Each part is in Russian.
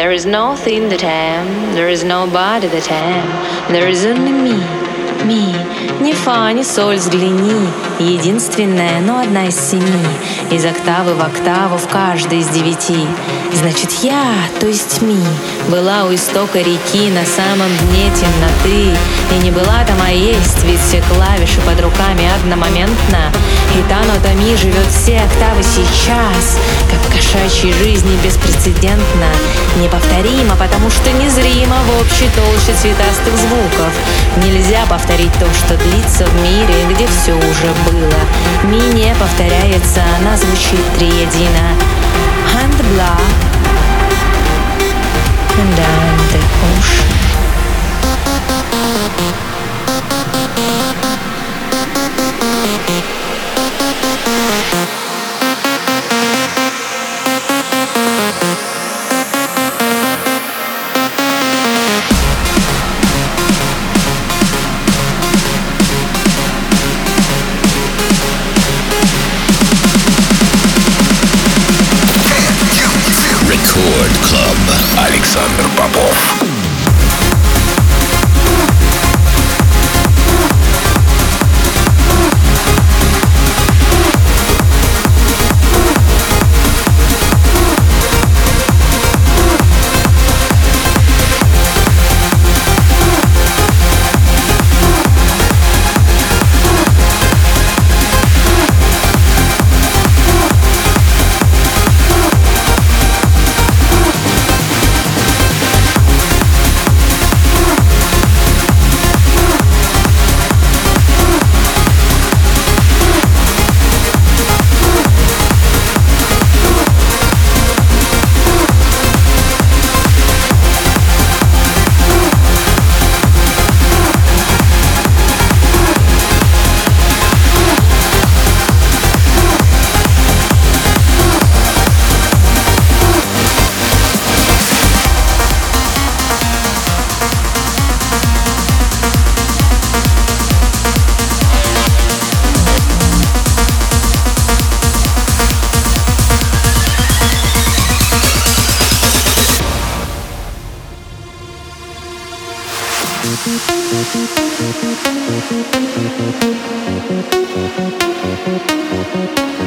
There is no thing that am, there is nobody that am, there is only me, me. Ни фа, ни соль, взгляни, единственная, но одна из семи, из октавы в октаву в каждой из девяти. Значит, я, то есть ми, была у истока реки на самом дне темноты, и не была там, а есть, ведь все клавиши под руками одномоментно, и та нота ми живет все октавы сейчас, как в кошачьей жизни беспрецедентно, неповторимо, потому что незримо в общей толще цветастых звуков. Нельзя повторить то, что длится в мире, где все уже было. Ми не повторяется, она звучит триедино. And blah, and I'm the ocean. Thank you.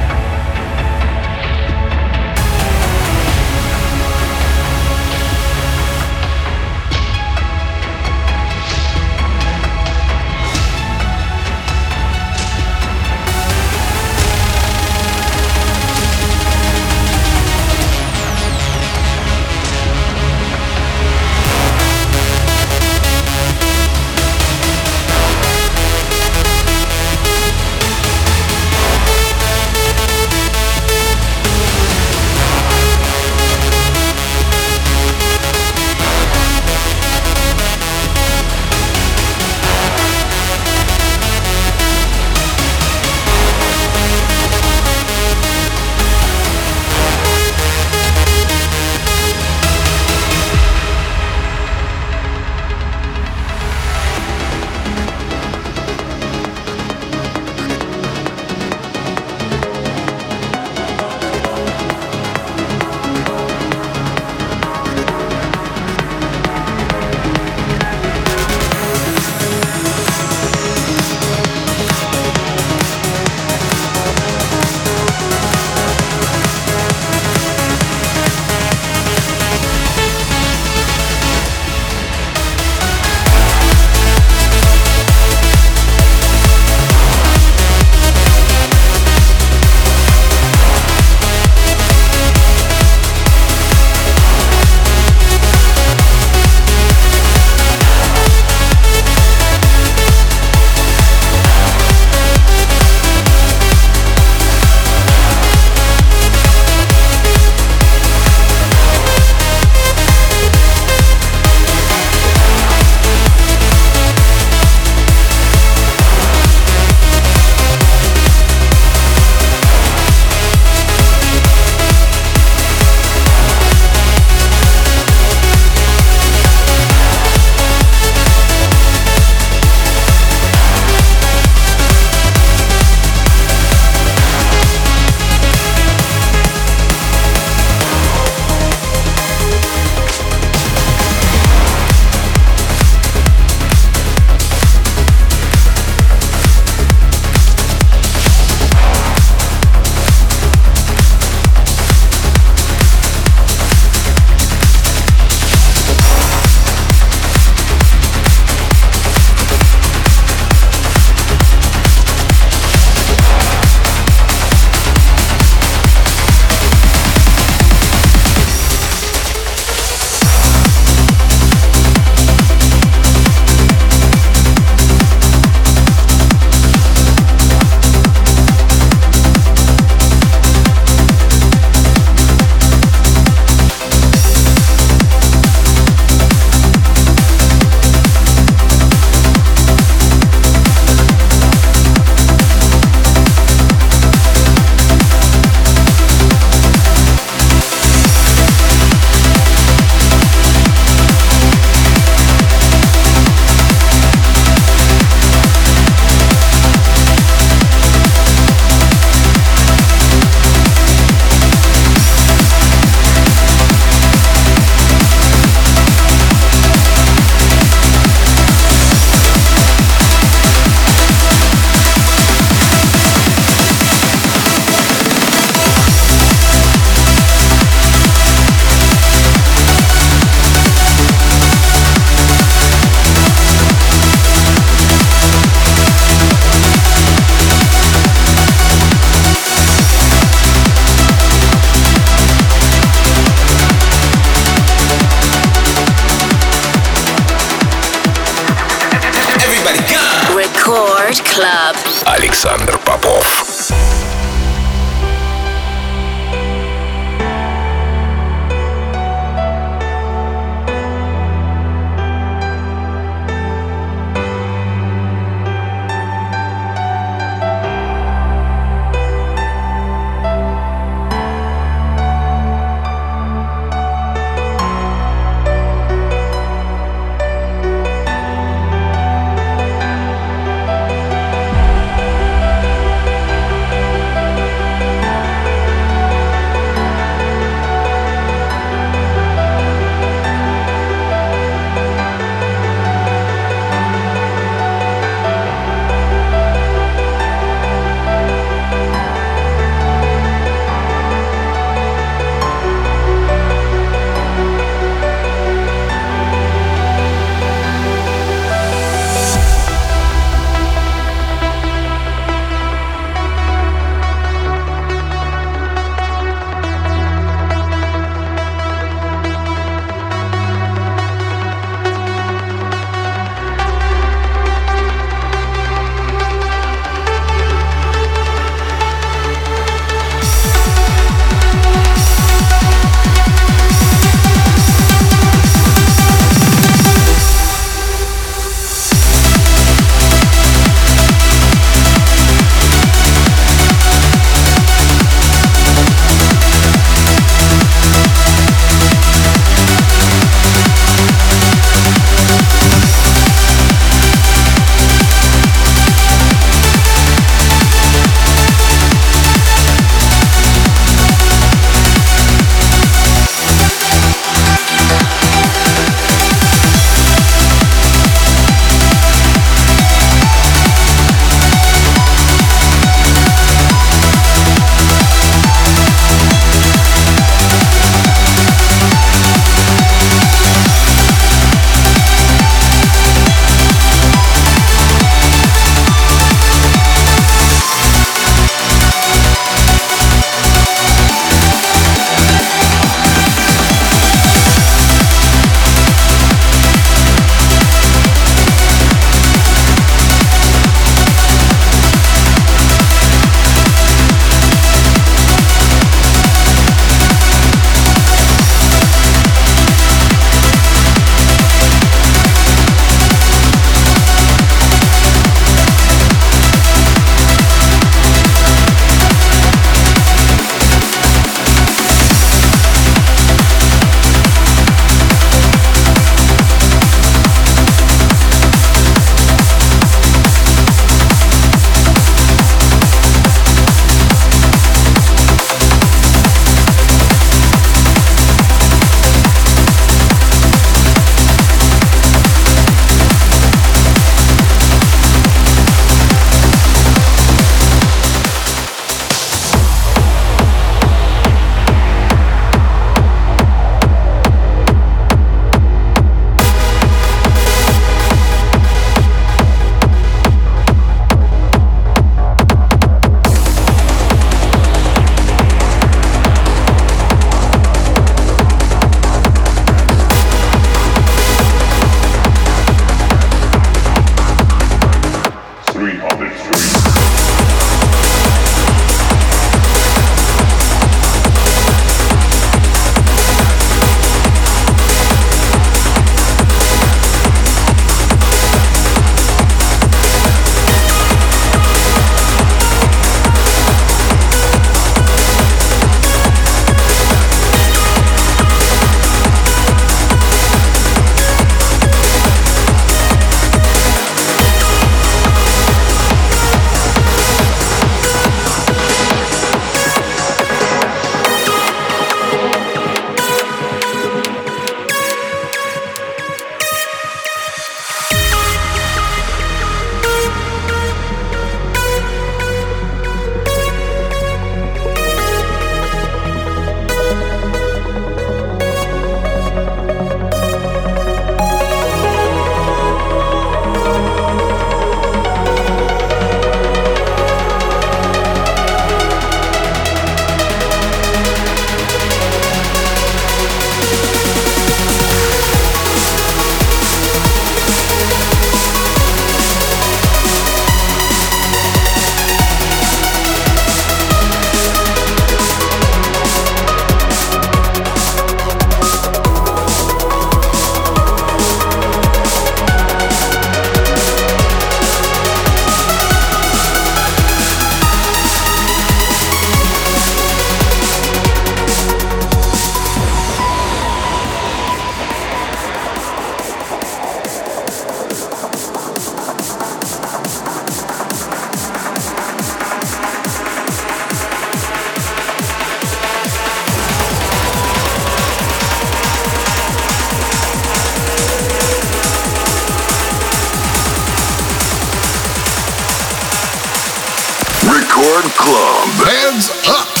Record Club. Hands up!